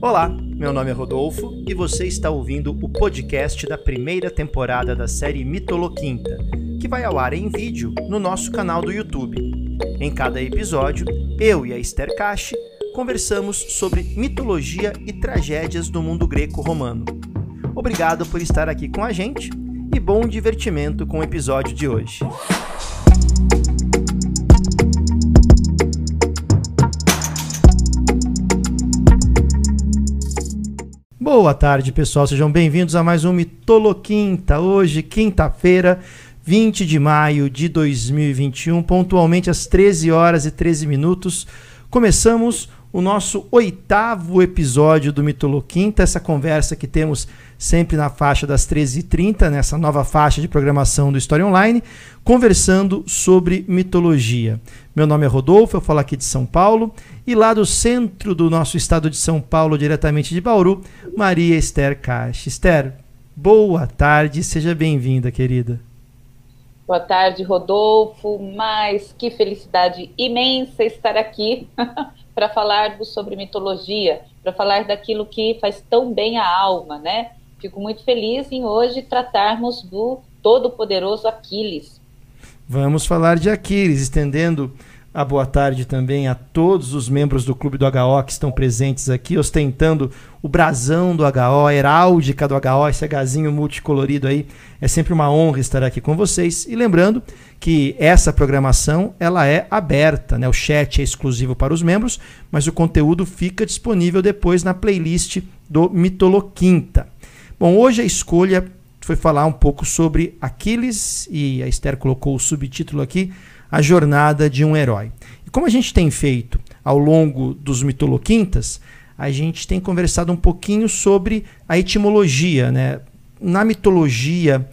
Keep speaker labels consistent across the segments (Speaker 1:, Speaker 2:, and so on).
Speaker 1: Olá, meu nome é Rodolfo e você está ouvindo o podcast da primeira temporada da série Mitoloquinta, que vai ao ar em vídeo no nosso canal do YouTube. Em cada episódio, eu e a Esther Cache conversamos sobre mitologia e tragédias do mundo greco-romano. Obrigado por estar aqui com a gente e bom divertimento com o episódio de hoje. Boa tarde, pessoal. Sejam bem-vindos a mais um Mitoloquinta. Hoje, quinta-feira, 20 de maio de 2021, pontualmente às 13 horas e 13 minutos, começamos o nosso oitavo episódio do Mitoloquinta, essa conversa que temos sempre na faixa das 13h30, nessa nova faixa de programação do História Online, conversando sobre mitologia. Meu nome é Rodolfo, eu falo aqui de São Paulo, e lá do centro do nosso estado de São Paulo, diretamente de Bauru, Maria Esther Caixa. Esther, boa tarde, seja bem-vinda, querida.
Speaker 2: Boa tarde, Rodolfo. Mas que felicidade imensa estar aqui para falar sobre mitologia, para falar daquilo que faz tão bem a alma, né? Fico muito feliz em hoje tratarmos do todo-poderoso Aquiles.
Speaker 1: Vamos falar de Aquiles, estendendo a boa tarde também a todos os membros do Clube do HO que estão presentes aqui, ostentando o brasão do HO, a heráldica do HO, esse Hzinho multicolorido aí. É sempre uma honra estar aqui com vocês. E lembrando que essa programação ela é aberta, né? o chat é exclusivo para os membros, mas o conteúdo fica disponível depois na playlist do Mitoloquinta. Bom, hoje a escolha foi falar um pouco sobre Aquiles, e a Esther colocou o subtítulo aqui, a jornada de um herói. E como a gente tem feito ao longo dos mitoloquintas, a gente tem conversado um pouquinho sobre a etimologia, né? Na mitologia,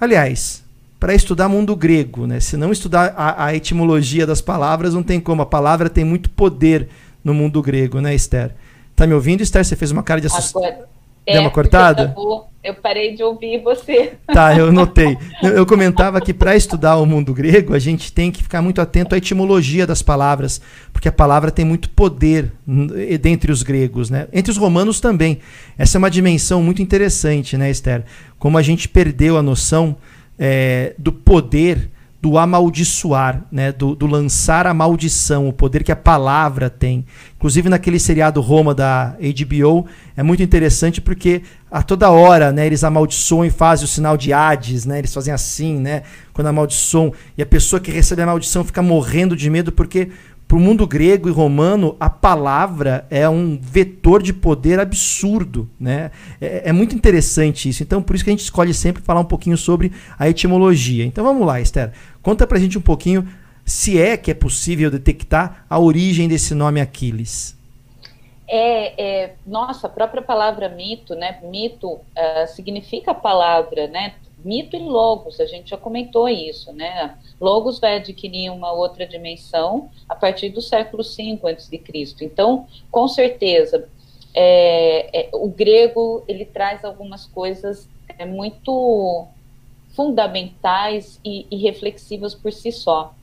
Speaker 1: aliás, para estudar mundo grego, né? Se não estudar a, a, etimologia das palavras, não tem como. A palavra tem muito poder no mundo grego, né, Esther? Tá me ouvindo, Esther? Você fez uma cara de assustamento. Deu uma é, cortada?
Speaker 2: Eu parei de ouvir você.
Speaker 1: Tá, eu notei. Eu comentava que para estudar o mundo grego, a gente tem que ficar muito atento à etimologia das palavras, porque a palavra tem muito poder dentre os gregos, né? Entre os romanos também. Essa é uma dimensão muito interessante, né, Esther? Como a gente perdeu a noção é, do poder do amaldiçoar, né? Do, do, lançar a maldição, o poder que a palavra tem. Inclusive naquele seriado Roma da HBO, é muito interessante porque a toda hora né, eles amaldiçoam e fazem o sinal de Hades, né? eles fazem assim, né? quando amaldiçoam, e a pessoa que recebe a maldição fica morrendo de medo porque para o mundo grego e romano, a palavra é um vetor de poder absurdo. Né? É, é, muito interessante isso. Então, por isso que a gente escolhe sempre falar um pouquinho sobre a etimologia. Então, vamos lá, Esther. Conta para a gente um pouquinho se é que é possível detectar a origem desse nome Aquiles.
Speaker 2: É, é nossa, a própria palavra mito, né? Mito uh, significa palavra, né? mito e logos, a gente já comentou isso, né? Logos vai adquirir uma outra dimensão a partir do século V a.C. Então, com certeza, é, é, o grego ele traz algumas coisas é, muito fundamentais e, e reflexivas por si só.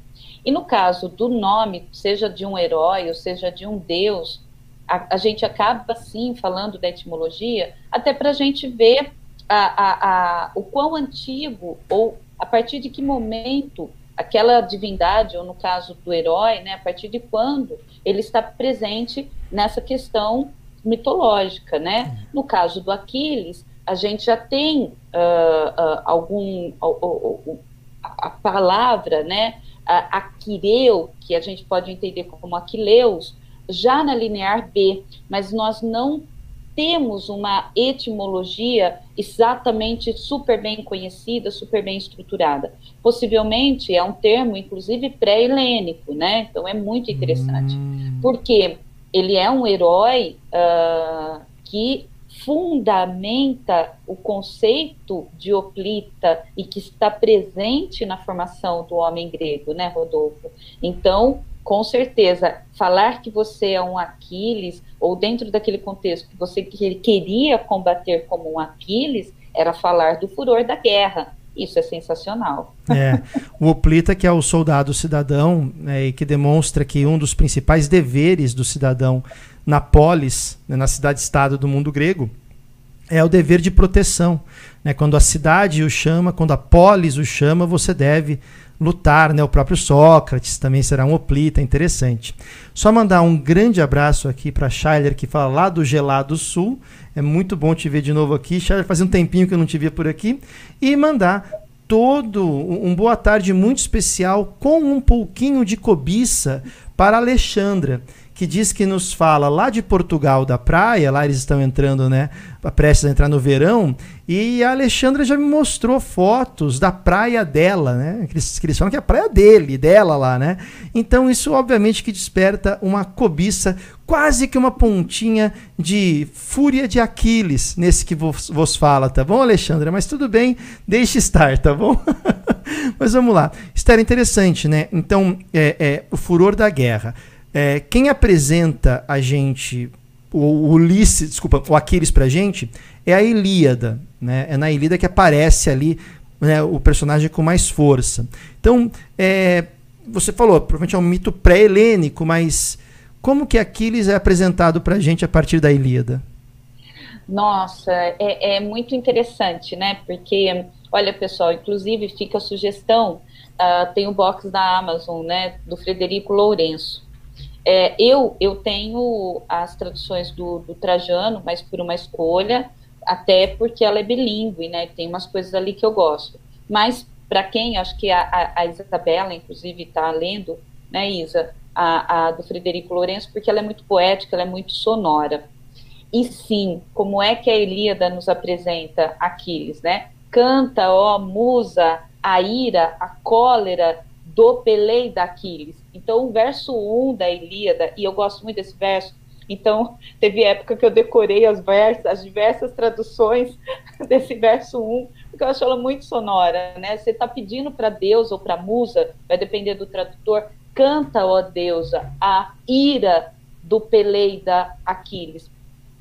Speaker 2: E no caso do nome, seja de um herói ou seja de um deus, a, a gente acaba sim falando da etimologia, até para a gente ver a, a, o quão antigo ou a partir de que momento aquela divindade, ou no caso do herói, né, a partir de quando ele está presente nessa questão mitológica, né? No caso do Aquiles, a gente já tem uh, uh, algum uh, a palavra, né, Aquireu, que a gente pode entender como Aquileus, já na linear B, mas nós não temos uma etimologia exatamente super bem conhecida, super bem estruturada. Possivelmente é um termo, inclusive, pré-helênico, né? Então é muito interessante. Hum. Porque ele é um herói uh, que fundamenta o conceito de Oplita e que está presente na formação do homem grego, né, Rodolfo? Então, com certeza, falar que você é um Aquiles, ou dentro daquele contexto que você queria combater como um Aquiles, era falar do furor da guerra, Isso é sensacional.
Speaker 1: É. O Oplita, que é o soldado cidadão, né, e que demonstra que um dos principais deveres do cidadão na polis, né, na cidade-estado do mundo grego, é o dever de proteção. Né? Quando a cidade o chama, quando a polis o chama, você deve lutar. Né? O próprio Sócrates também será um oplita, interessante. Só mandar um grande abraço aqui para Schuyler, que fala lá do Gelado Sul. É muito bom te ver de novo aqui. Schuyler, fazia um tempinho que eu não te via por aqui. E mandar todo um boa tarde muito especial com um pouquinho de cobiça para Alexandra que diz que nos fala lá de Portugal da praia, lá eles estão entrando, né, prestes a entrar no verão, e a Alexandra já me mostrou fotos da praia dela, né, que eles, que eles falam que é a praia dele, dela lá, né, então isso obviamente que desperta uma cobiça, quase que uma pontinha de fúria de Aquiles nesse que vos, vos fala, tá bom, Alexandra? Mas tudo bem, deixe estar, tá bom? Mas vamos lá. História interessante, né? Então, é, é o furor da guerra. É, quem apresenta a gente, o Ulisses, desculpa, o Aquiles pra gente, é a Ilíada. Né? É na Ilíada que aparece ali né, o personagem com mais força. Então, é, você falou, provavelmente é um mito pré-helênico, mas como que Aquiles é apresentado pra gente a partir da Ilíada?
Speaker 2: Nossa, é, é muito interessante, né? Porque, olha, pessoal, inclusive fica a sugestão, uh, tem o box da Amazon, né, do Frederico Lourenço. É, eu, eu tenho as traduções do, do, Trajano, mas por uma escolha, até porque ela é bilíngue, né? Tem umas coisas ali que eu gosto. Mas, para quem, acho que a, a, Isabela, inclusive, está lendo, né, Isa, a, a do Frederico Lourenço, porque ela é muito poética, ela é muito sonora. E sim, como é que a Elíada nos apresenta Aquiles, né? Canta, ó, musa, a ira, a cólera do Pelei da Aquiles. Então, o verso 1 da Ilíada, e eu gosto muito desse verso, então teve época que eu decorei as, versas, as diversas traduções desse verso 1, porque eu acho ela muito sonora, né? Você está pedindo para Deus ou para musa, vai depender do tradutor, canta, ó deusa, a ira do Peleida Aquiles.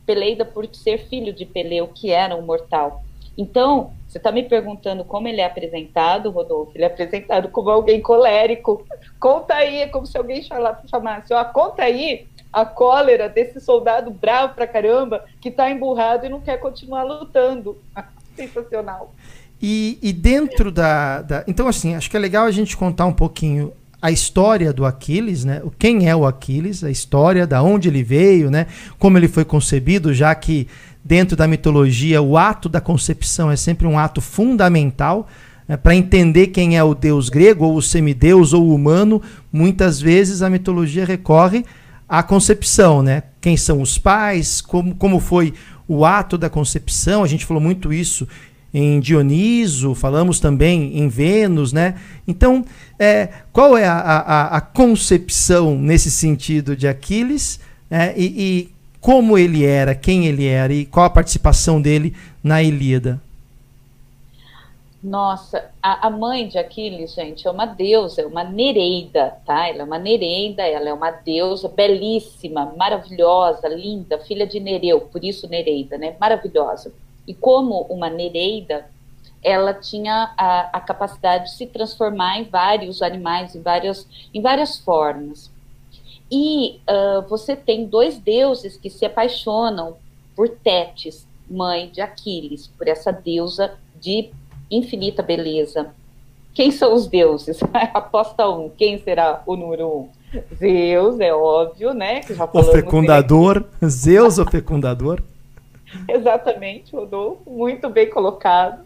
Speaker 2: Peleida por ser filho de Peleu, que era um mortal. Então, você está me perguntando como ele é apresentado, Rodolfo? Ele é apresentado como alguém colérico. Conta aí, é como se alguém chamasse, ó, conta aí a cólera desse soldado bravo pra caramba que está emburrado e não quer continuar lutando. Sensacional.
Speaker 1: E, e dentro da, da, Então, assim, acho que é legal a gente contar um pouquinho a história do Aquiles, né? Quem é o Aquiles, a história, da onde ele veio, né? Como ele foi concebido, já que dentro da mitologia, o ato da concepção é sempre um ato fundamental. Né, Para entender quem é o deus grego, ou o semideus, ou o humano, muitas vezes a mitologia recorre à concepção. Né? Quem são os pais, como, como foi o ato da concepção, a gente falou muito isso em Dioniso, falamos também em Vênus, né? Então, é, qual é a, a, a concepção nesse sentido de Aquiles? É, e, e como ele era, quem ele era e qual a participação dele na Ilíada.
Speaker 2: Nossa, a, a, mãe de Aquiles, gente, é uma deusa, é uma Nereida, tá? Ela é uma Nereida, ela é uma deusa belíssima, maravilhosa, linda, filha de Nereu, por isso Nereida, né? Maravilhosa. E como uma Nereida, ela tinha a, a capacidade de se transformar em vários animais, em várias, em várias formas. E uh, você tem dois deuses que se apaixonam por Tétis, mãe de Aquiles, por essa deusa de infinita beleza. Quem são os deuses? Aposta um. Quem será o número um? Zeus, é óbvio, né?
Speaker 1: Que já o fecundador. Bem. Zeus, o fecundador.
Speaker 2: Exatamente, Rodolfo. Muito bem colocado.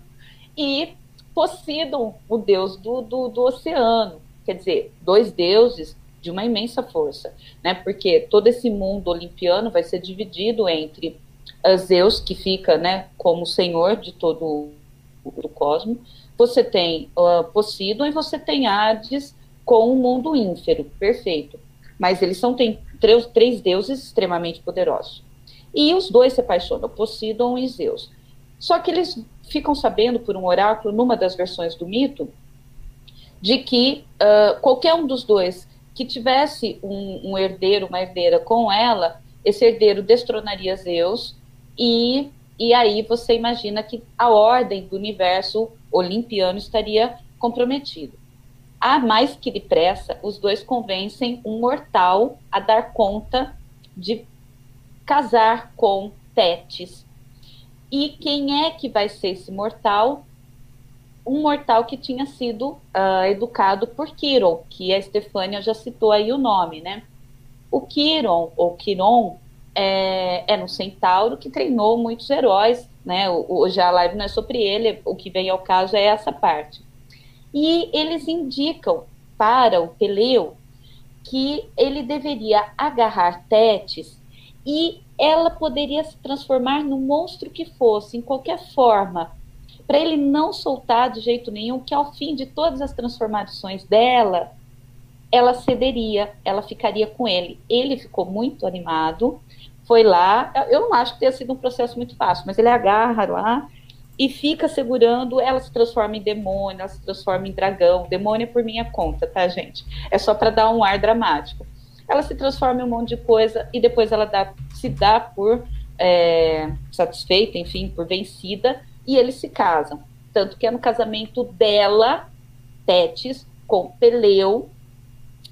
Speaker 2: E Poseidon, o deus do, do, do oceano. Quer dizer, dois deuses de uma imensa força, né? Porque todo esse mundo olimpiano vai ser dividido entre Zeus, que fica, né, como senhor de todo o cosmos, você tem uh, Poseidon e você tem Hades com o mundo ínfero, perfeito. Mas eles são tem três, três deuses extremamente poderosos. E os dois se apaixonam, Poseidon e Zeus. Só que eles ficam sabendo por um oráculo, numa das versões do mito, de que uh, qualquer um dos dois que tivesse um, um herdeiro, uma herdeira com ela, esse herdeiro destronaria Zeus e e aí você imagina que a ordem do universo olimpiano estaria comprometida. A mais que depressa, os dois convencem um mortal a dar conta de casar com Tétis. E quem é que vai ser esse mortal? Um mortal que tinha sido uh, educado por Quiron, que a Estefânia já citou aí o nome, né? O Quiron, ou Quiron, é, é um centauro que treinou muitos heróis, né? Hoje a live não é sobre ele, o que vem ao caso é essa parte. E eles indicam para o Peleu que ele deveria agarrar Tétis e ela poderia se transformar no monstro que fosse, em qualquer forma, para ele não soltar de jeito nenhum, que ao fim de todas as transformações dela, ela cederia, ela ficaria com ele. Ele ficou muito animado, foi lá. Eu não acho que tenha sido um processo muito fácil, mas ele agarra lá e fica segurando. Ela se transforma em demônio, ela se transforma em dragão. Demônio é por minha conta, tá, gente? É só para dar um ar dramático. Ela se transforma em um monte de coisa e depois ela dá, se dá por é, satisfeita, enfim, por vencida, e eles se casam. Tanto que é no casamento dela, Tétis, com Peleu,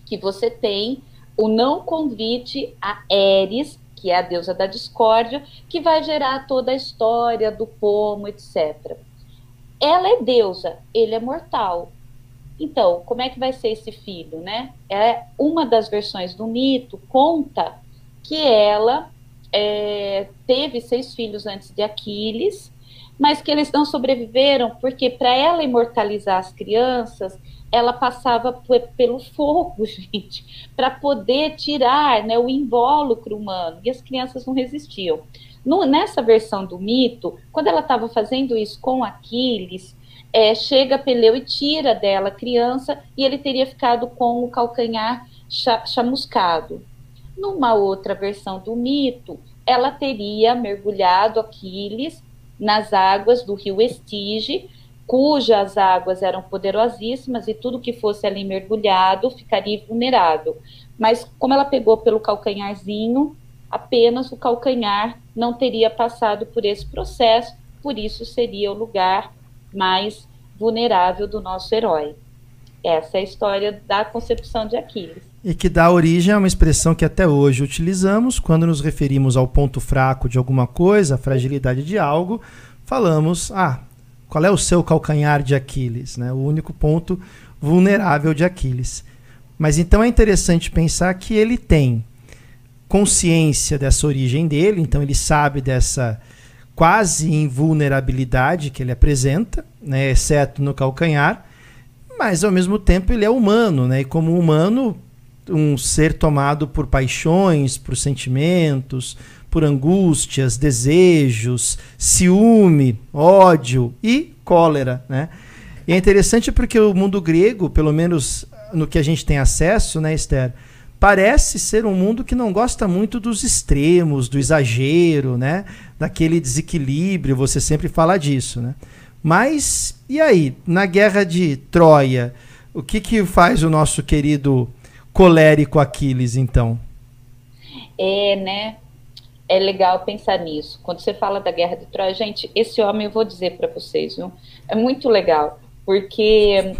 Speaker 2: que você tem o não convite a Eris que é a deusa da discórdia, que vai gerar toda a história do pomo, etc. Ela é deusa, ele é mortal. Então, como é que vai ser esse filho, né? É uma das versões do mito conta que ela é, teve seis filhos antes de Aquiles, mas que eles não sobreviveram porque para ela imortalizar as crianças, ela passava pelo fogo, gente, para poder tirar né, o invólucro humano, e as crianças não resistiam. No, nessa versão do mito, quando ela estava fazendo isso com Aquiles, é, chega Peleu e tira dela a criança, e ele teria ficado com o calcanhar chamuscado. Numa outra versão do mito, ela teria mergulhado Aquiles nas águas do rio Estige, cujas águas eram poderosíssimas e tudo que fosse ali mergulhado ficaria vulnerável. Mas como ela pegou pelo calcanharzinho, apenas o calcanhar não teria passado por esse processo, por isso seria o lugar mais vulnerável do nosso herói. Essa é a história da concepção de Aquiles.
Speaker 1: E que dá origem a uma expressão que até hoje utilizamos quando nos referimos ao ponto fraco de alguma coisa, a fragilidade de algo, falamos, ah, qual é o seu calcanhar de Aquiles, né? O único ponto vulnerável de Aquiles. Mas então é interessante pensar que ele tem consciência dessa origem dele, então ele sabe dessa quase invulnerabilidade que ele apresenta, né, exceto no calcanhar, mas ao mesmo tempo ele é humano, né? E como humano, um ser tomado por paixões, por sentimentos, por angústias, desejos, ciúme, ódio e cólera, né? E é interessante porque o mundo grego, pelo menos no que a gente tem acesso, né, Esther, parece ser um mundo que não gosta muito dos extremos, do exagero, né? Daquele desequilíbrio, você sempre fala disso, né? Mas e aí, na guerra de Troia, o que que faz o nosso querido colérico Aquiles então?
Speaker 2: É, né? é legal pensar nisso. Quando você fala da guerra de Troia, gente, esse homem eu vou dizer para vocês, viu? É muito legal, porque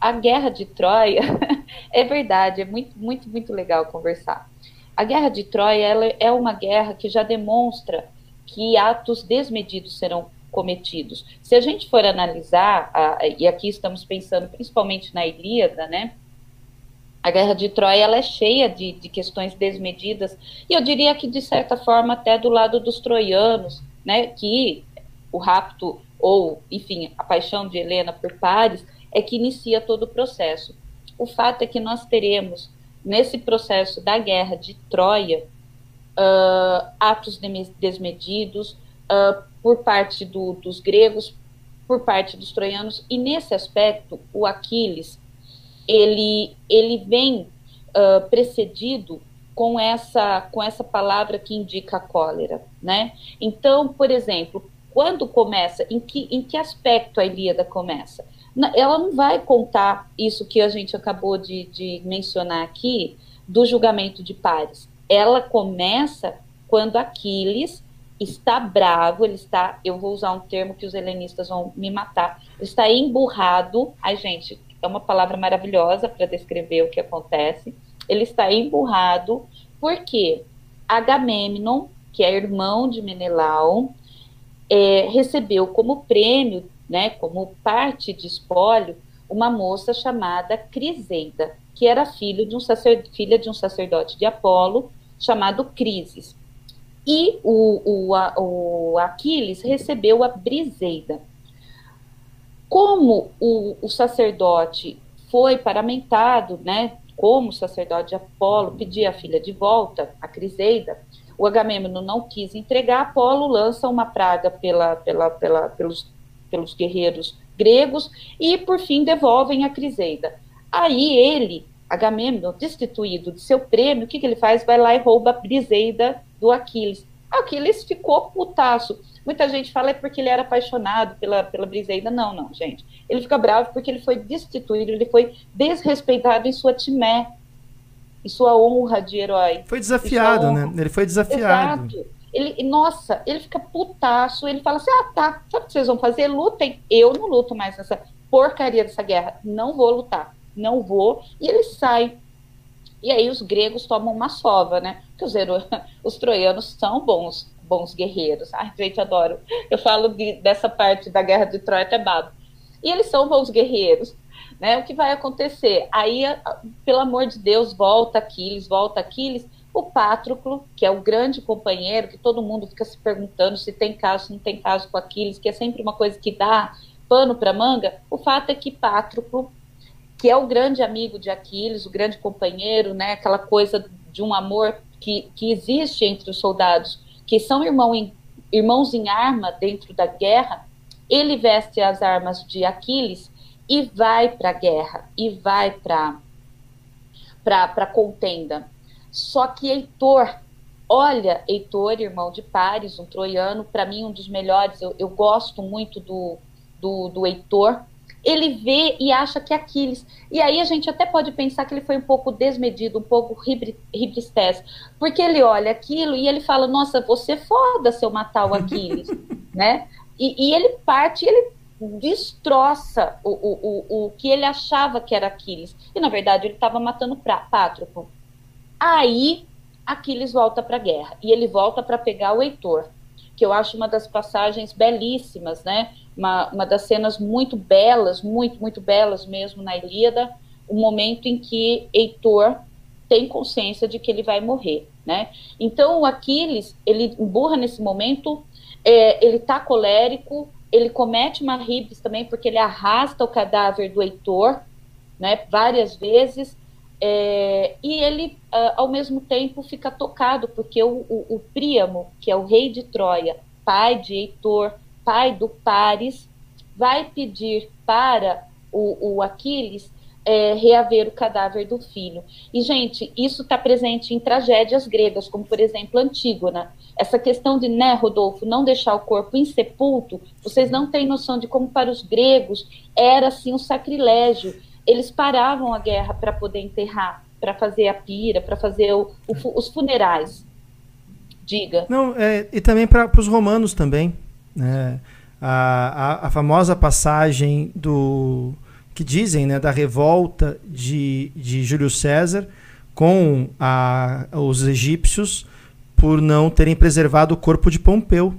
Speaker 2: a guerra de Troia é verdade, é muito, muito, muito legal conversar. A guerra de Troia ela é uma guerra que já demonstra que atos desmedidos serão cometidos. Se a gente for analisar, a, e aqui estamos pensando principalmente na Ilíada, né? a guerra de Troia ela é cheia de, de questões desmedidas e eu diria que de certa forma até do lado dos troianos, né, que o rapto ou enfim a paixão de Helena por Paris é que inicia todo o processo. O fato é que nós teremos nesse processo da guerra de Troia uh, atos desmedidos uh, por parte do, dos gregos, por parte dos troianos e nesse aspecto o Aquiles ele, ele vem uh, precedido com essa, com essa palavra que indica a cólera, né? Então, por exemplo, quando começa, em que, em que aspecto a Ilíada começa? Ela não vai contar isso que a gente acabou de, de mencionar aqui, do julgamento de pares. Ela começa quando Aquiles está bravo, ele está, eu vou usar um termo que os helenistas vão me matar, ele está emburrado. Ai, gente, é uma palavra maravilhosa para descrever o que acontece. Ele está emburrado porque Agamemnon, que é irmão de Menelau, é, recebeu como prêmio, né, como parte de espólio, uma moça chamada Criseida, que era filho de um filha de um sacerdote de Apolo chamado Crises. E o, o, a, o Aquiles recebeu a Briseida. Como o, o sacerdote foi paramentado, né, como sacerdote de Apolo, pedir a filha de volta, a Criseida, o Agamemnon não quis entregar, Apolo lança uma praga pela, pela, pela, pelos, pelos guerreiros gregos e, por fim, devolvem a Criseida. Aí ele, Agamemnon, destituído de seu prêmio, o que, que ele faz? Vai lá e rouba a Briseida do Aquiles. Aquiles ficou putaço. Muita gente fala é porque ele era apaixonado pela, pela Briseida. Não, não, gente. Ele fica bravo porque ele foi destituído, ele foi desrespeitado em sua timé, em sua honra de herói.
Speaker 1: Foi desafiado, né? Ele foi desafiado.
Speaker 2: Exato. Ele, nossa, ele fica putaço, ele fala assim: ah, tá, sabe o que vocês vão fazer? Lutem. Eu não luto mais nessa porcaria dessa guerra. Não vou lutar. Não vou. E ele sai. E aí os gregos tomam uma sova, né? Porque os, os troianos são bons, bons guerreiros. Ai, gente, adoro. Eu falo de, dessa parte da guerra de Troia até babo. E eles são bons guerreiros. Né? O que vai acontecer? Aí, pelo amor de Deus, volta Aquiles, volta Aquiles. O Pátroclo, que é o grande companheiro, que todo mundo fica se perguntando se tem caso, se não tem caso com Aquiles, que é sempre uma coisa que dá pano para manga. O fato é que Pátroclo, que é o grande amigo de Aquiles, o grande companheiro, né? Aquela coisa de um amor que, que existe entre os soldados, que são irmão em, irmãos em arma dentro da guerra. Ele veste as armas de Aquiles e vai para a guerra, e vai para a contenda. Só que Heitor, olha, Heitor, irmão de Paris, um troiano, para mim um dos melhores, eu, eu gosto muito do, do, do Heitor, ele vê e acha que é Aquiles. E aí a gente até pode pensar que ele foi um pouco desmedido, um pouco ribristés, porque ele olha aquilo e ele fala, nossa, você é foda se eu matar o Aquiles, né? E, e, ele parte, ele destroça o, o, o, o que ele achava que era Aquiles. E na verdade ele estava matando Pátroco. Aí Aquiles volta para a guerra e ele volta para pegar o Heitor, que eu acho uma das passagens belíssimas, né? Uma, uma das cenas muito belas, muito, muito belas mesmo na Ilíada, o momento em que Heitor tem consciência de que ele vai morrer, né? Então o Aquiles, ele emburra nesse momento, é, ele tá colérico, ele comete uma ribes também porque ele arrasta o cadáver do Heitor, né, várias vezes, é, e ele, uh, ao mesmo tempo, fica tocado, porque o, o, o, Príamo, que é o rei de Troia, pai de Heitor, pai do Paris, vai pedir para o, o Aquiles é, reaver o cadáver do filho. E, gente, isso está presente em tragédias gregas, como, por exemplo, Antígona. Essa questão de, né, Rodolfo, não deixar o corpo insepulto, vocês não têm noção de como para os gregos era assim um sacrilégio. Eles paravam a guerra para poder enterrar, para fazer a pira, para fazer o, o, os funerais. Diga.
Speaker 1: Não, é, e também para os romanos também. Né? A, a, a, famosa passagem do que dizem né, da revolta de, de Júlio César com a, os egípcios por não terem preservado o corpo de Pompeu.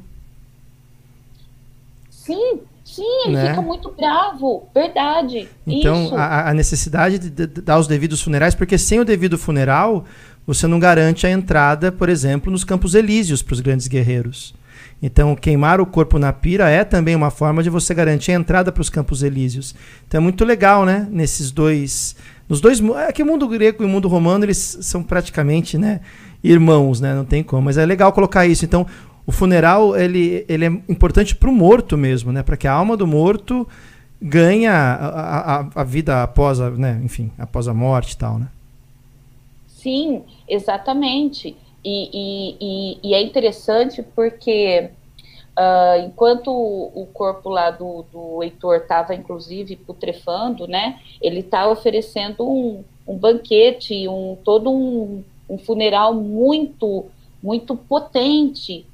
Speaker 2: Sim, sim, ele né? fica muito bravo, verdade.
Speaker 1: Então, a, a, necessidade de, de, dar os devidos funerais, porque sem o devido funeral, você não garante a entrada, por exemplo, nos Campos Elíseos para os grandes guerreiros. Então, queimar o corpo na pira é também uma forma de você garantir a entrada para os Campos Elíseos. Então, é muito legal, né? Nesses dois. Nos dois. É que o mundo grego e o mundo romano eles são praticamente, né? irmãos, né? Não tem como. Mas é legal colocar isso. Então, o funeral ele, ele é importante para o morto mesmo, né? Para que a alma do morto ganhe a, a, a, vida após a, né? Enfim, após a morte e tal, né?
Speaker 2: Sim, exatamente. E, e, e, e é interessante porque uh, enquanto o corpo lá do, do Heitor estava, inclusive, putrefando, né? Ele está oferecendo um, um banquete, um todo um um funeral muito, muito potente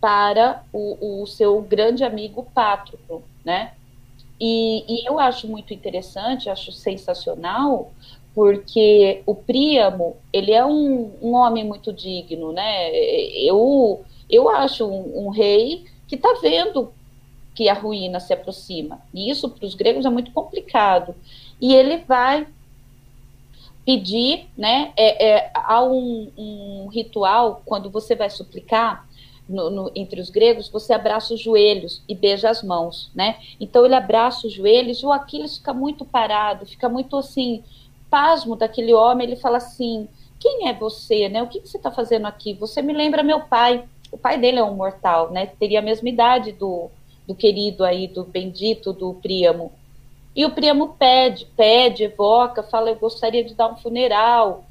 Speaker 2: para o, o seu grande amigo Pátroclo, né? E, e, eu acho muito interessante, acho sensacional, porque o Príamo, ele é um, um homem muito digno, né? Eu, eu acho um, um rei que está vendo que a ruína se aproxima. E isso para os gregos é muito complicado. E ele vai pedir, né? É, é, há um, um ritual, quando você vai suplicar, no, no, entre os gregos, você abraça os joelhos e beija as mãos, né? Então ele abraça os joelhos e o Aquiles fica muito parado, fica muito assim, pasmo daquele homem. Ele fala assim: Quem é você, né? O que, que você está fazendo aqui? Você me lembra meu pai. O pai dele é um mortal, né? Teria a mesma idade do, do querido aí, do bendito, do Príamo. E o Príamo pede, pede, evoca, fala: Eu gostaria de dar um funeral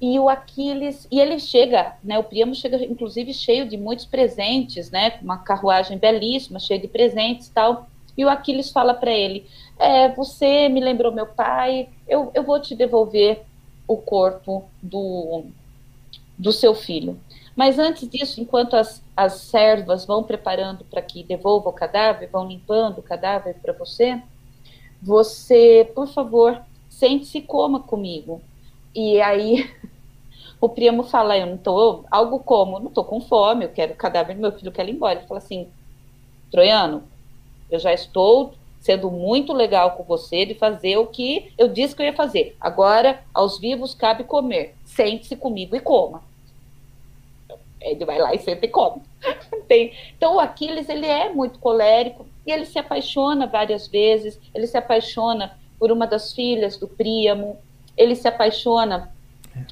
Speaker 2: e o Aquiles, e ele chega, né, o Príamo chega inclusive cheio de muitos presentes, né, uma carruagem belíssima, cheia de presentes e tal, e o Aquiles fala para ele, é, você me lembrou meu pai, eu, eu vou te devolver o corpo do, do seu filho. Mas antes disso, enquanto as, as servas vão preparando para que devolva o cadáver, vão limpando o cadáver para você, você, por favor, sente-se coma comigo. E aí o primo fala, eu não tô, algo como, não tô com fome, eu quero o cadáver do meu filho, eu quero ir embora. Ele fala assim, Troiano, eu já estou sendo muito legal com você de fazer o que eu disse que eu ia fazer. Agora, aos vivos cabe comer. Sente-se comigo e coma. Ele vai lá e senta e come. Tem. Então, o Aquiles, ele é muito colérico e ele se apaixona várias vezes. Ele se apaixona por uma das filhas do Príamo. Ele se apaixona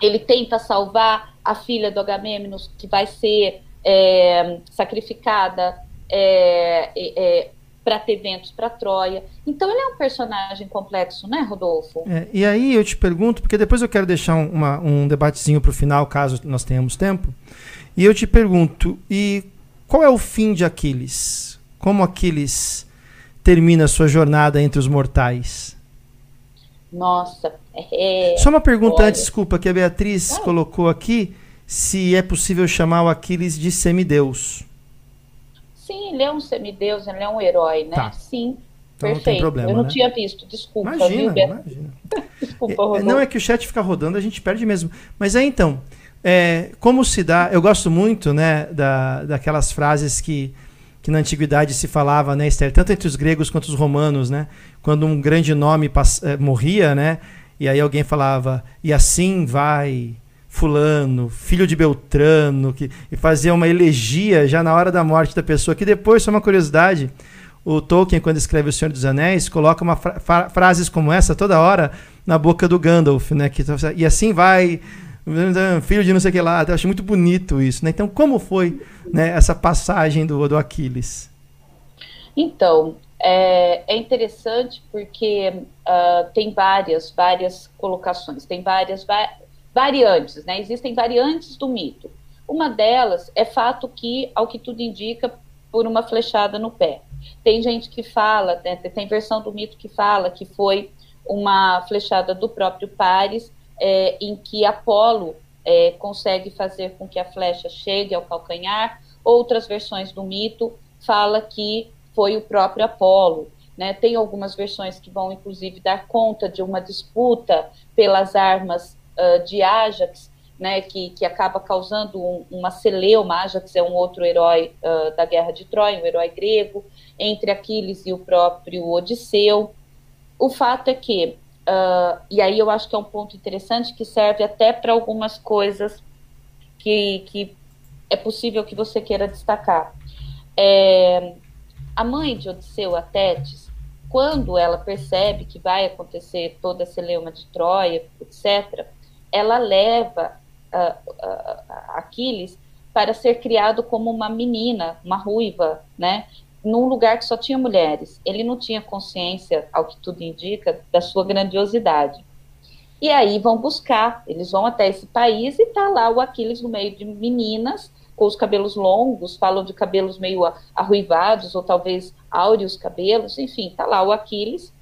Speaker 2: ele tenta salvar a filha do Agamemnon, que vai ser é, sacrificada é, é, para ter ventos para Troia. Então ele é um personagem complexo, né, Rodolfo?
Speaker 1: É, e aí eu te pergunto, porque depois eu quero deixar uma, um debatezinho para o final, caso nós tenhamos tempo. E eu te pergunto, e qual é o fim de Aquiles? Como Aquiles termina a sua jornada entre os mortais?
Speaker 2: Nossa, é,
Speaker 1: Só uma pergunta olha, antes, desculpa, que a Beatriz ah. colocou aqui, se é possível chamar o Aquiles de semideus.
Speaker 2: Sim, ele é um semideus, ele é um herói, né?
Speaker 1: Tá.
Speaker 2: Sim,
Speaker 1: então perfeito. Não problema,
Speaker 2: Eu não
Speaker 1: né?
Speaker 2: tinha visto, desculpa.
Speaker 1: Imagina, viu, imagina. desculpa, é, Não é que o chat fica rodando, a gente perde mesmo. Mas é então, é, como se dá, eu gosto muito, né, da, daquelas frases que que na antiguidade se falava, né, Esther, tanto entre os gregos quanto os romanos, né, quando um grande nome eh, morria, né, e aí alguém falava, e assim vai fulano, filho de Beltrano, que, e fazia uma elegia já na hora da morte da pessoa, que depois, só uma curiosidade, o Tolkien, quando escreve O Senhor dos Anéis, coloca uma fra frases como essa toda hora na boca do Gandalf, né? Que, e assim vai, filho de não sei o que lá. Eu acho muito bonito isso, né? Então, como foi né, essa passagem do, do Aquiles?
Speaker 2: Então, é, é interessante porque uh, tem várias, várias colocações, tem várias va variantes, né? Existem variantes do mito. Uma delas é fato que, ao que tudo indica, por uma flechada no pé. Tem gente que fala, né, tem versão do mito que fala que foi uma flechada do próprio Paris, é, em que Apolo é, consegue fazer com que a flecha chegue ao calcanhar. Outras versões do mito fala que foi o próprio Apolo. Né? Tem algumas versões que vão, inclusive, dar conta de uma disputa pelas armas uh, de Ajax, né, que, que acaba causando um, uma celeuma. Ajax é um outro herói uh, da Guerra de Troia, um herói grego, entre Aquiles e o próprio Odisseu. O fato é que, uh, e aí eu acho que é um ponto interessante que serve até para algumas coisas que, que é possível que você queira destacar. É, a mãe de Odisseu, a Tétis, quando ela percebe que vai acontecer toda a celeuma de Troia, etc., ela leva uh, uh, Aquiles para ser criado como uma menina, uma ruiva, né? Num lugar que só tinha mulheres. Ele não tinha consciência, ao que tudo indica, da sua grandiosidade. E aí vão buscar, eles vão até esse país e tá lá o Aquiles no meio de meninas com os cabelos longos, falam de cabelos meio arruivados ou talvez áureos cabelos, enfim, tá lá o Aquiles.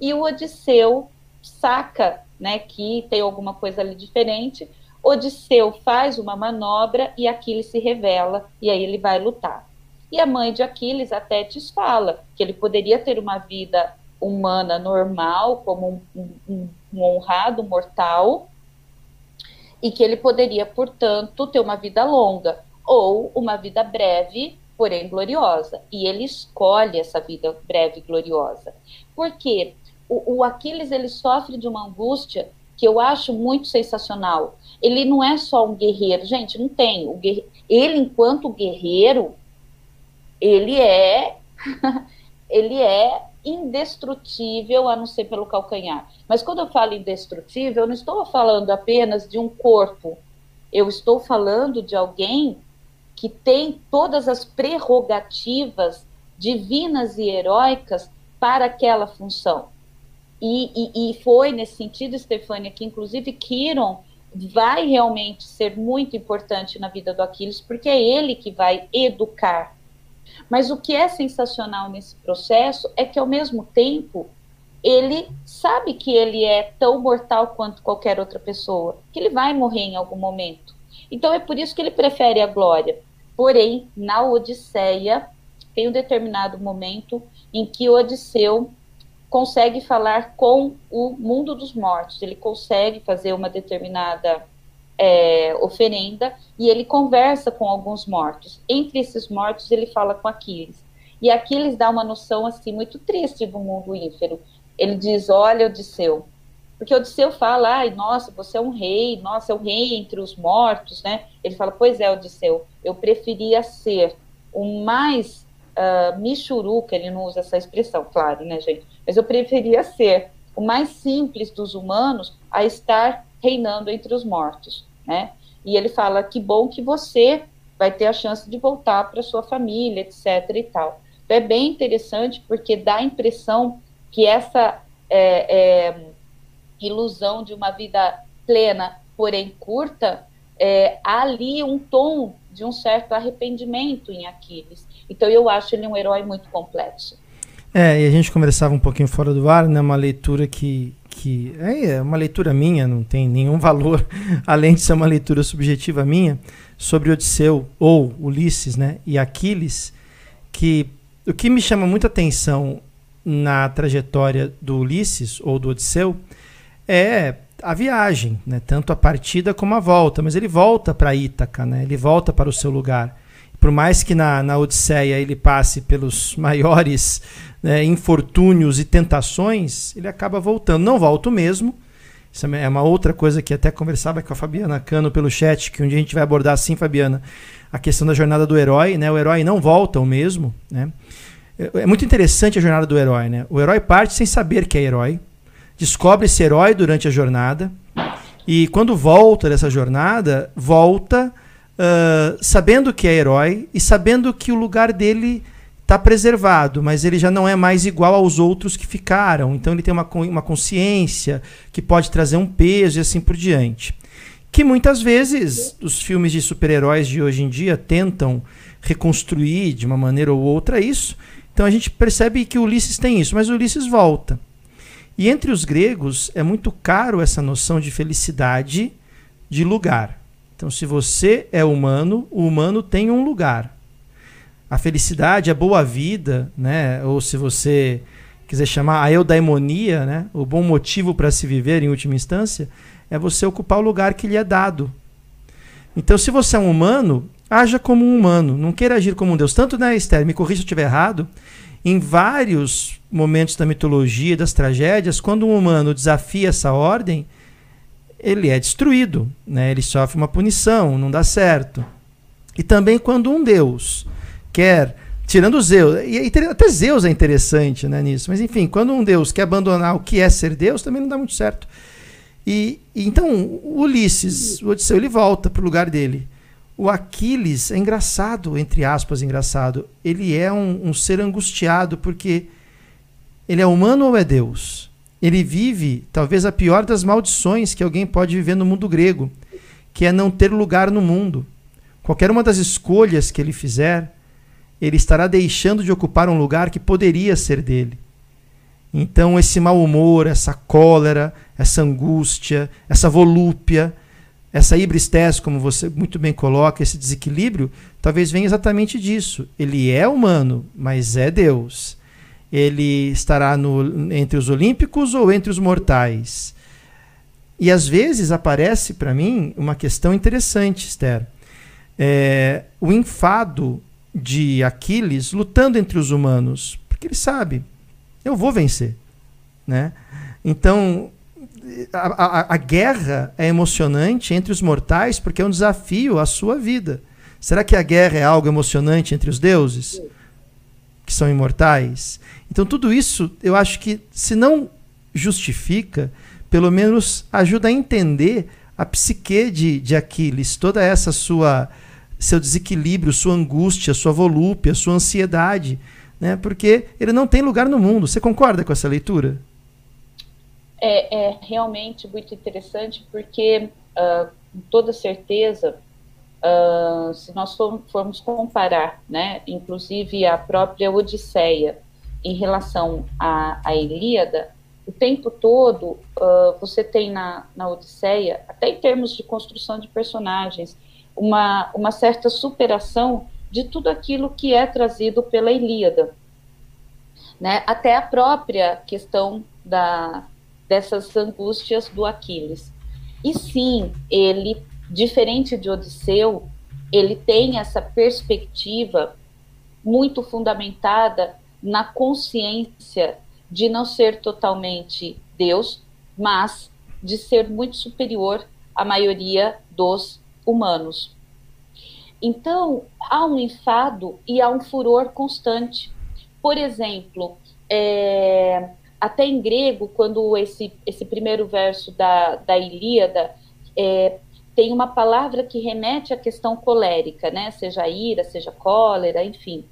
Speaker 2: E o Odisseu saca, né, que tem alguma coisa ali diferente. Odisseu faz uma manobra e Aquiles se revela e aí ele vai lutar. E a mãe de Aquiles, a Tétis, fala que ele poderia ter uma vida humana normal, como um, um, um honrado mortal, e que ele poderia, portanto, ter uma vida longa ou uma vida breve, porém gloriosa. E ele escolhe essa vida breve e gloriosa. Porque o, o Aquiles ele sofre de uma angústia que eu acho muito sensacional. Ele não é só um guerreiro, gente, não tem. O. Ele, enquanto guerreiro, ele é ele é indestrutível a não ser pelo calcanhar. Mas quando eu falo indestrutível, eu não estou falando apenas de um corpo. Eu estou falando de alguém que tem todas as prerrogativas divinas e heróicas para aquela função. E, e, e foi nesse sentido, Stefânia, que inclusive Kiron vai realmente ser muito importante na vida do Aquiles, porque é ele que vai educar. Mas o que é sensacional nesse processo é que, ao mesmo tempo, ele sabe que ele é tão mortal quanto qualquer outra pessoa, que ele vai morrer em algum momento. Então é por isso que ele prefere a glória. Porém, na Odisseia, tem um determinado momento em que Odisseu consegue falar com o mundo dos mortos, ele consegue fazer uma determinada é, oferenda e ele conversa com alguns mortos. Entre esses mortos, ele fala com Aquiles. E Aquiles dá uma noção assim muito triste do mundo ínfero. Ele diz: Olha, Odisseu. Porque Odisseu fala: Ai, nossa, você é um rei, nossa, é um rei entre os mortos, né? Ele fala: Pois é, Odisseu, eu preferia ser o mais uh, michuruca, ele não usa essa expressão, claro, né, gente? Mas eu preferia ser o mais simples dos humanos a estar reinando entre os mortos, né? E ele fala que bom que você vai ter a chance de voltar para sua família, etc. e tal. Então, é bem interessante porque dá a impressão que essa é, é, ilusão de uma vida plena, porém curta, é, há ali um tom de um certo arrependimento em Aquiles. Então eu acho ele um herói muito complexo.
Speaker 1: É, e a gente conversava um pouquinho fora do ar, né? Uma leitura que, que é, é uma leitura minha, não tem nenhum valor, além de ser uma leitura subjetiva minha, sobre Odisseu ou Ulisses, né? E Aquiles, que o que me chama muita atenção na trajetória do Ulisses ou do Odisseu é a viagem, né? tanto a partida como a volta, mas ele volta para Ítaca, né? ele volta para o seu lugar. Por mais que na, na Odisseia ele passe pelos maiores né, infortúnios e tentações, ele acaba voltando. Não volta mesmo. Isso é uma outra coisa que até conversava com a Fabiana Cano pelo chat, que um dia a gente vai abordar assim, Fabiana, a questão da jornada do herói. Né? O herói não volta o mesmo. Né? É, é muito interessante a jornada do herói. Né? O herói parte sem saber que é herói descobre esse herói durante a jornada e quando volta dessa jornada, volta uh, sabendo que é herói e sabendo que o lugar dele está preservado, mas ele já não é mais igual aos outros que ficaram. Então ele tem uma, uma consciência que pode trazer um peso e assim por diante. Que muitas vezes os filmes de super-heróis de hoje em dia tentam reconstruir de uma maneira ou outra isso. Então a gente percebe que Ulisses tem isso, mas Ulisses volta. E entre os gregos é muito caro essa noção de felicidade de lugar. Então, se você é humano, o humano tem um lugar. A felicidade, a boa vida, né? ou se você quiser chamar a eudaimonia, né? o bom motivo para se viver em última instância, é você ocupar o lugar que lhe é dado. Então, se você é um humano, haja como um humano, não queira agir como um Deus. Tanto, né, Esther, me corrija se eu estiver errado, em vários momentos da mitologia, das tragédias, quando um humano desafia essa ordem, ele é destruído, né? ele sofre uma punição, não dá certo. E também quando um deus quer, tirando Zeus, e até Zeus é interessante né, nisso, mas enfim, quando um deus quer abandonar o que é ser Deus, também não dá muito certo. E, e então, Ulisses, o Odisseu, ele volta para o lugar dele. O Aquiles é engraçado, entre aspas, engraçado. Ele é um, um, ser angustiado porque ele é humano ou é Deus? Ele vive talvez a pior das maldições que alguém pode viver no mundo grego, que é não ter lugar no mundo. Qualquer uma das escolhas que ele fizer, ele estará deixando de ocupar um lugar que poderia ser dele. Então, esse mau humor, essa cólera, essa angústia, essa volúpia, essa ibristés, como você muito bem coloca, esse desequilíbrio, talvez venha exatamente disso. Ele é humano, mas é Deus. Ele estará no, entre os olímpicos ou entre os mortais? E às vezes aparece para mim uma questão interessante, Esther. É, o enfado de Aquiles lutando entre os humanos, porque ele sabe, eu vou vencer. Né? Então, a, a, a, guerra é emocionante entre os mortais porque é um desafio à sua vida. Será que a guerra é algo emocionante entre os deuses, que são imortais? Então, tudo isso eu acho que, se não justifica, pelo menos ajuda a entender a psique de, de Aquiles, toda essa sua seu desequilíbrio, sua angústia, sua volúpia, sua ansiedade, né? porque ele não tem lugar no mundo. Você concorda com essa leitura?
Speaker 2: é, é realmente muito interessante porque, uh, com toda certeza, uh, se nós formos comparar, né, inclusive a própria Odisseia em relação à, à Ilíada, o tempo todo uh, você tem na, na Odisseia, até em termos de construção de personagens, uma, uma certa superação de tudo aquilo que é trazido pela Ilíada. Né? Até a própria questão da, dessas angústias do Aquiles. E sim, ele, diferente de Odisseu, ele tem essa perspectiva muito fundamentada na consciência de não ser totalmente Deus, mas de ser muito superior à maioria dos humanos. Então, há um enfado e há um furor constante. Por exemplo, é, até em grego, quando esse, esse primeiro verso da, da Ilíada é, tem uma palavra que remete à questão colérica, né? Seja ira, seja cólera, enfim.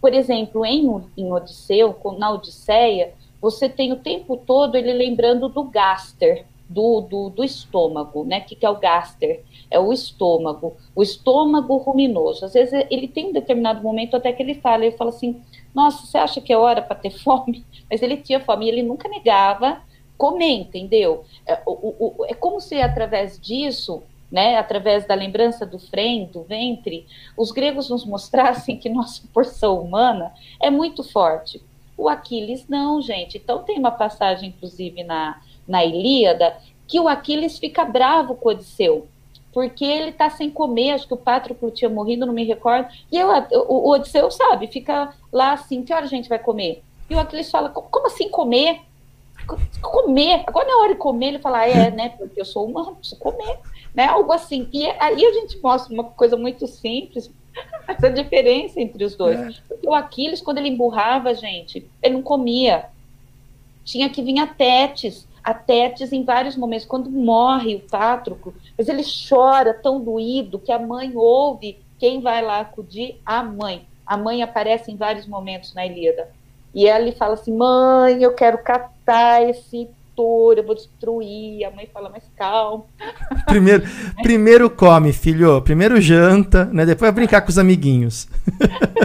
Speaker 2: Por exemplo, em, em Odisseu, na Odisseia, você tem o tempo todo ele lembrando do gaster, do, do, do estômago, né? O que, que é o gaster? É o estômago, o estômago ruminoso. Às vezes ele tem um determinado momento até que ele fala, ele fala assim, nossa, você acha que é hora para ter fome? Mas ele tinha fome e ele nunca negava comer, entendeu? É, o, o, é como se através disso, né, através da lembrança do frem, do ventre, os gregos nos mostrassem que nossa porção humana é muito forte. O Aquiles não, gente. Então tem uma passagem, inclusive, na, na Ilíada, que o Aquiles fica bravo com Odisseu porque ele está sem comer, acho que o Patroclo tinha morrido, não me recordo, e eu, o, o Odisseu sabe, fica lá assim, que hora a gente vai comer? E o Aquiles fala, como assim comer? Comer, agora na hora de comer, ele fala, é, né, porque eu sou humano, preciso comer, né, algo assim, e aí a gente mostra uma coisa muito simples, essa diferença entre os dois, é. porque o Aquiles, quando ele emburrava, gente, ele não comia, tinha que vir a tetes, a Tétis em vários momentos, quando morre o Pátroclo, mas ele chora tão doído que a mãe ouve quem vai lá acudir? A mãe. A mãe aparece em vários momentos na Ilíada. E ela lhe fala assim: mãe, eu quero catar esse touro, eu vou destruir. A mãe fala: mas calma.
Speaker 1: Primeiro, primeiro come, filho. Primeiro janta, né? Depois vai brincar com os amiguinhos.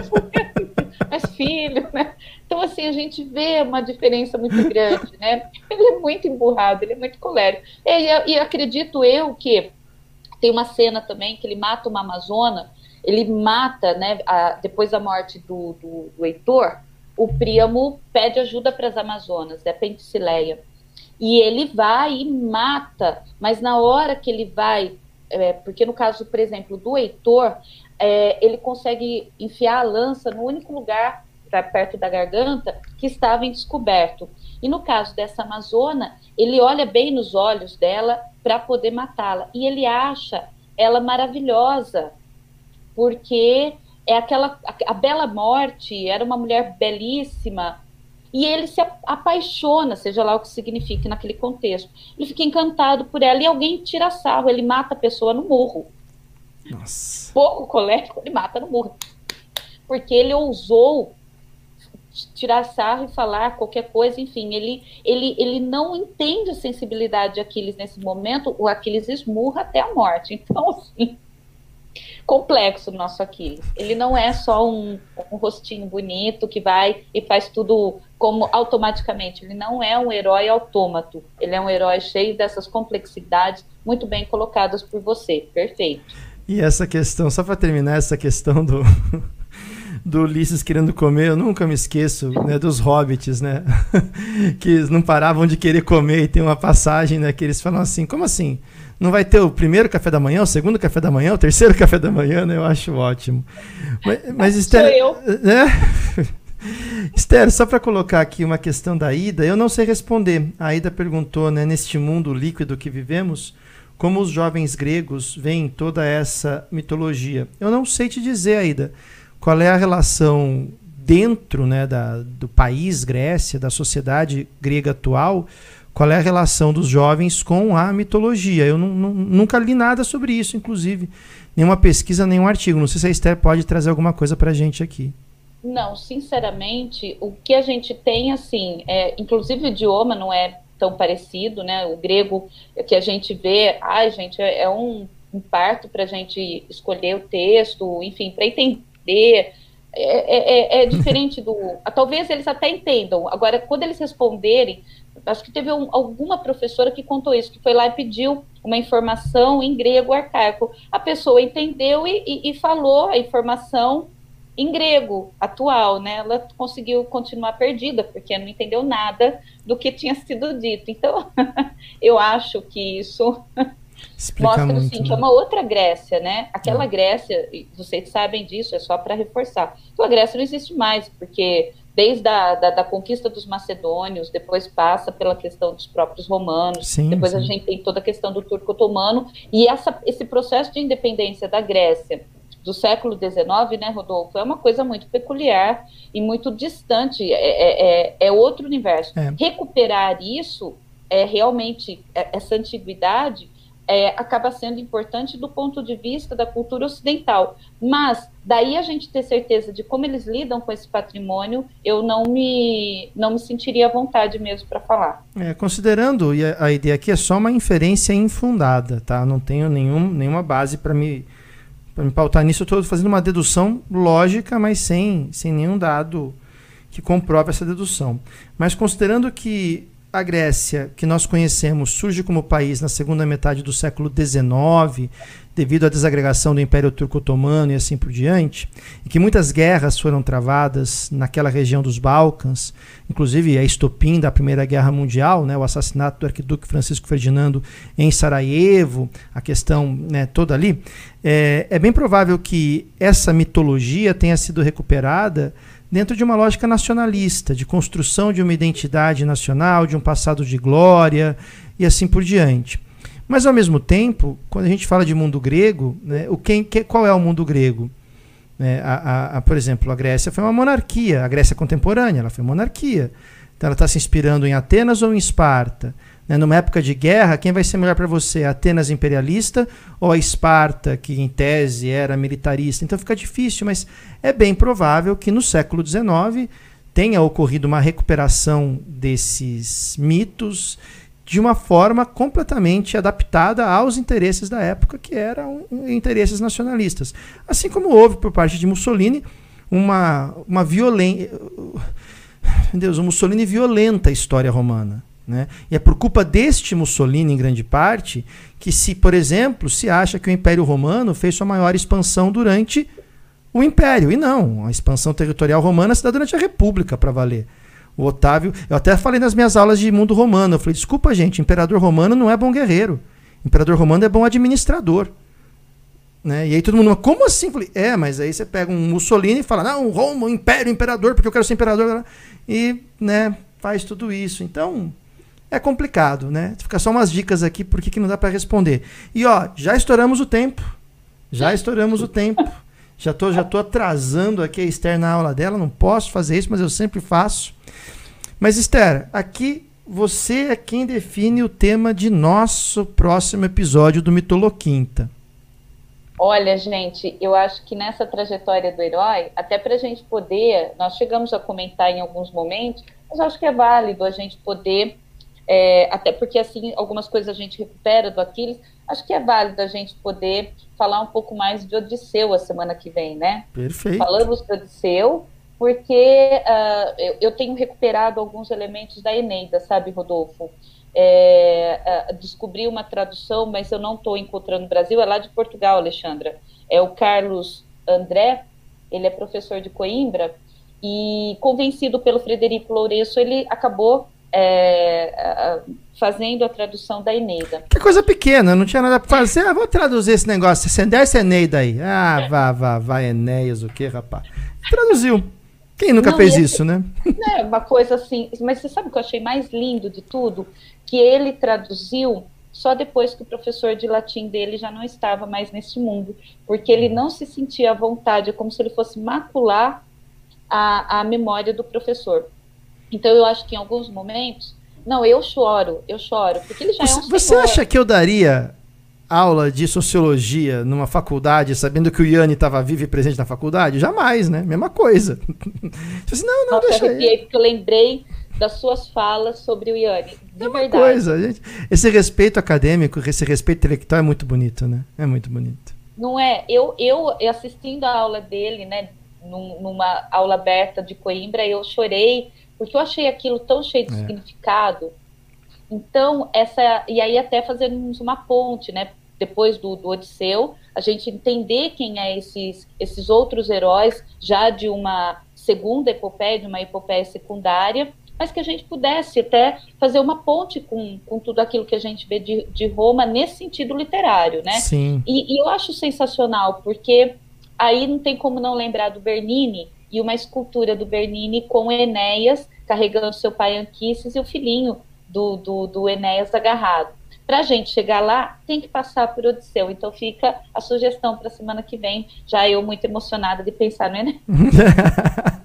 Speaker 2: mas filho, né? Então, assim, a gente vê uma diferença muito grande, né? Ele é muito emburrado, ele é muito colérico. E, e acredito eu que tem uma cena também que ele mata uma amazona, ele mata, né, a, depois da morte do, do, do Heitor, o Príamo pede ajuda para as Amazonas, é Penticileia. E ele vai e mata, mas na hora que ele vai, é, porque no caso, por exemplo, do Heitor, é, ele consegue enfiar a lança no único lugar perto da garganta, que estava em descoberto. E no caso dessa amazona, ele olha bem nos olhos dela para poder matá-la. E ele acha ela maravilhosa, porque é aquela a, a bela morte, era uma mulher belíssima, e ele se apaixona, seja lá o que signifique naquele contexto. Ele fica encantado por ela e alguém tira sarro, ele mata a pessoa no morro. Nossa. Pouco colérico, ele mata no morro. Porque ele ousou tirar sarro e falar qualquer coisa, enfim, ele, ele, ele não entende a sensibilidade de Aquiles nesse momento, o Aquiles esmurra até a morte. Então, assim, complexo nosso Aquiles. Ele não é só um, um, rostinho bonito que vai e faz tudo como automaticamente. Ele não é um herói autômato. Ele é um herói cheio dessas complexidades muito bem colocadas por você. Perfeito.
Speaker 1: E essa questão, só para terminar essa questão do do Ulisses querendo comer, eu nunca me esqueço, né, dos hobbits, né, que não paravam de querer comer e tem uma passagem, né, que eles falam assim, como assim? Não vai ter o primeiro café da manhã, o segundo café da manhã, o terceiro café da manhã, né? Eu acho ótimo. Mas, mas Esther, eu. Né? Esther, só para colocar aqui uma questão da Ida, eu não sei responder. A Ida perguntou, né, neste mundo líquido que vivemos, como os jovens gregos veem toda essa mitologia. Eu não sei te dizer, Aida, qual é a relação dentro né, da, do país Grécia, da sociedade grega atual, qual é a relação dos jovens com a mitologia. Eu não, não, nunca li nada sobre isso, inclusive. Nenhuma pesquisa, nenhum artigo. Não sei se a Esther pode trazer alguma coisa para a gente aqui.
Speaker 2: Não, sinceramente, o que a gente tem, assim, é, inclusive o idioma não é tão parecido, né? O grego que a gente vê, ai, gente, é, é um, um parto para a gente escolher o texto, enfim, para entender. É, é, é, é diferente do. Talvez eles até entendam. Agora, quando eles responderem, acho que teve um, alguma professora que contou isso, que foi lá e pediu uma informação em grego arcaico. A pessoa entendeu e, e, e falou a informação em grego atual, né? Ela conseguiu continuar perdida porque não entendeu nada do que tinha sido dito. Então, eu acho que isso Explica mostra muito, assim, né? que é uma outra Grécia, né? Aquela é. Grécia, vocês sabem disso, é só para reforçar. Aquela Grécia não existe mais, porque desde a da, da, conquista dos macedônios, depois passa pela questão dos próprios romanos, sim, depois sim. a gente tem toda a questão do turco otomano, e essa, esse processo de independência da Grécia do século XIX, né, Rodolfo, é uma coisa muito peculiar e muito distante, é, é, é, é outro universo. É. Recuperar isso, é realmente, é, essa antiguidade, é, acaba sendo importante do ponto de vista da cultura ocidental. Mas daí a gente ter certeza de como eles lidam com esse patrimônio, eu não me não me sentiria à vontade mesmo para falar.
Speaker 1: É, considerando e a, a, ideia aqui é só uma inferência infundada, tá? Não tenho nenhum, nenhuma base para me para me pautar nisso. Eu estou fazendo uma dedução lógica, mas sem sem nenhum dado que comprove essa dedução. Mas considerando que a Grécia, que nós conhecemos, surge como país na segunda metade do século XIX, devido à desagregação do Império Turco-Otomano e assim por diante, e que muitas guerras foram travadas naquela região dos Balcãs, inclusive a estopim da Primeira Guerra Mundial, né, o assassinato do arquiduque Francisco Ferdinando em Sarajevo, a questão né, toda ali, é, é bem provável que essa mitologia tenha sido recuperada dentro de uma lógica nacionalista, de construção de uma identidade nacional, de um passado de glória e assim por diante. Mas ao mesmo tempo, quando a gente fala de mundo grego, né, o quem, que, qual é o mundo grego? É, a, a, a, por exemplo, a Grécia foi uma monarquia, a Grécia contemporânea, ela foi monarquia. Então ela está se inspirando em Atenas ou em Esparta? Né, numa época de guerra, quem vai ser melhor para você? Atenas imperialista ou a Esparta, que em tese era militarista? Então fica difícil, mas é bem provável que no século XIX tenha ocorrido uma recuperação desses mitos de uma forma completamente adaptada aos interesses da época, que eram interesses nacionalistas. Assim como houve por parte de Mussolini uma, uma violência. Deus, o Mussolini violenta a história romana. Né? E é por culpa deste Mussolini, em grande parte, que se, por exemplo, se acha que o Império Romano fez sua maior expansão durante o Império. E não, a expansão territorial romana se dá durante a República, para valer. O Otávio, eu até falei nas minhas aulas de mundo romano, eu falei, desculpa gente, imperador romano não é bom guerreiro. Imperador romano é bom administrador. Né? E aí todo mundo, como assim? Falei, é, mas aí você pega um Mussolini e fala, não, Roma, Império, Imperador, porque eu quero ser imperador. E né, faz tudo isso. Então, é complicado, né? Fica só umas dicas aqui porque que não dá para responder. E ó, já estouramos o tempo. Já estouramos o tempo. Já tô, já tô atrasando aqui a Esther na aula dela, não posso fazer isso, mas eu sempre faço. Mas Esther, aqui você é quem define o tema de nosso próximo episódio do Mitoloquinta.
Speaker 2: Olha, gente, eu acho que nessa trajetória do herói, até para a gente poder, nós chegamos a comentar em alguns momentos, mas acho que é válido a gente poder é, até porque assim algumas coisas a gente recupera do Aquiles. Acho que é válido a gente poder falar um pouco mais de Odisseu a semana que vem, né?
Speaker 1: Perfeito.
Speaker 2: Falamos de Odisseu, porque uh, eu, eu, tenho recuperado alguns elementos da Eneida, sabe, Rodolfo? É, uh, descobri uma tradução, mas eu não estou encontrando no Brasil, é lá de Portugal, Alexandra. É o Carlos André, ele é professor de Coimbra, e convencido pelo Frederico Lourenço, ele acabou é, fazendo a tradução da Eneida.
Speaker 1: Que coisa pequena, não tinha nada para fazer. Ah, vou traduzir esse negócio. Você desce Eneida aí. Ah, vá, vá, vá, Enéas, o que, rapaz? Traduziu. Quem nunca não, fez isso, né?
Speaker 2: É, uma coisa assim. Mas você sabe o que eu achei mais lindo de tudo? Que ele traduziu só depois que o professor de latim dele já não estava mais nesse mundo, porque ele não se sentia à vontade, é como se ele fosse macular a, a memória do professor. Então eu acho que em alguns momentos, não, eu choro, eu choro, porque ele já
Speaker 1: você,
Speaker 2: é um
Speaker 1: Você acha que eu daria aula de sociologia numa faculdade, sabendo que o Yanni estava vivo e presente na faculdade? Jamais, né? Mesma coisa.
Speaker 2: Assim, não, não, Nossa, deixa eu porque eu lembrei das suas falas sobre o Yanni. De é verdade.
Speaker 1: coisa, gente. Esse respeito acadêmico, esse respeito intelectual é muito bonito, né? É muito bonito.
Speaker 2: Não é? Eu, eu assistindo a aula dele, né, numa aula aberta de Coimbra, eu chorei porque eu achei aquilo tão cheio de é. significado. Então, essa. E aí, até fazermos uma ponte, né? Depois do, do Odisseu, a gente entender quem é esses, esses outros heróis, já de uma segunda epopeia, de uma epopeia secundária, mas que a gente pudesse até fazer uma ponte com, com tudo aquilo que a gente vê de, de Roma nesse sentido literário, né?
Speaker 1: Sim.
Speaker 2: E, e eu acho sensacional, porque aí não tem como não lembrar do Bernini, e uma escultura do Bernini com Enéas carregando seu pai Anquises e o filhinho do, do, do Enéas agarrado. Para a gente chegar lá, tem que passar por Odisseu. Então fica a sugestão para a semana que vem. Já eu muito emocionada de pensar no Enéas.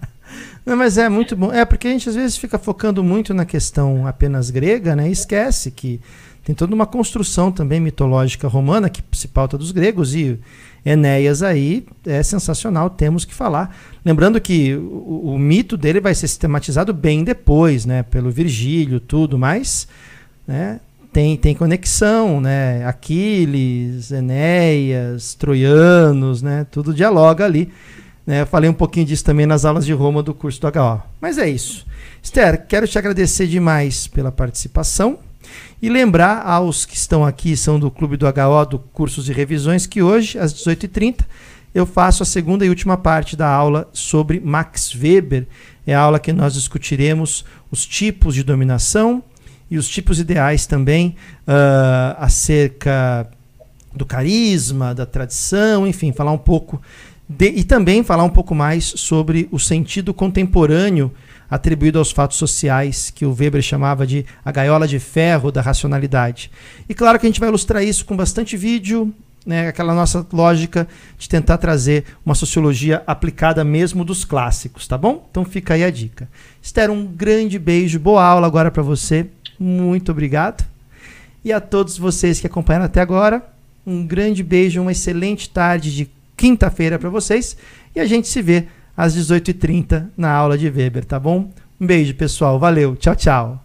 Speaker 1: Não, mas é muito bom. É porque a gente às vezes fica focando muito na questão apenas grega, né? E esquece que tem toda uma construção também mitológica romana que se pauta dos gregos e Enéas aí é sensacional, temos que falar. Lembrando que o, o, mito dele vai ser sistematizado bem depois, né, pelo Virgílio, tudo, mas né, tem, tem conexão, né, Aquiles, Enéas, troianos, né, tudo dialoga ali. Né, eu falei um pouquinho disso também nas aulas de Roma do curso do HO. Mas é isso. Esther, quero te agradecer demais pela participação. E lembrar aos que estão aqui, são do Clube do HO, do Cursos e Revisões, que hoje, às 18h30, eu faço a segunda e última parte da aula sobre Max Weber. É a aula que nós discutiremos os tipos de dominação e os tipos ideais também uh, acerca do carisma, da tradição, enfim, falar um pouco de, e também falar um pouco mais sobre o sentido contemporâneo atribuído aos fatos sociais, que o Weber chamava de a gaiola de ferro da racionalidade. E claro que a gente vai ilustrar isso com bastante vídeo, né, aquela nossa lógica de tentar trazer uma sociologia aplicada mesmo dos clássicos, tá bom? Então fica aí a dica. Esther, um grande beijo, boa aula agora para você. Muito obrigado. E a todos vocês que acompanharam até agora, um grande beijo, uma excelente tarde de quinta-feira para vocês e a gente se vê às 18h30 na aula de Weber, tá bom? Um beijo, pessoal. Valeu. Tchau, tchau.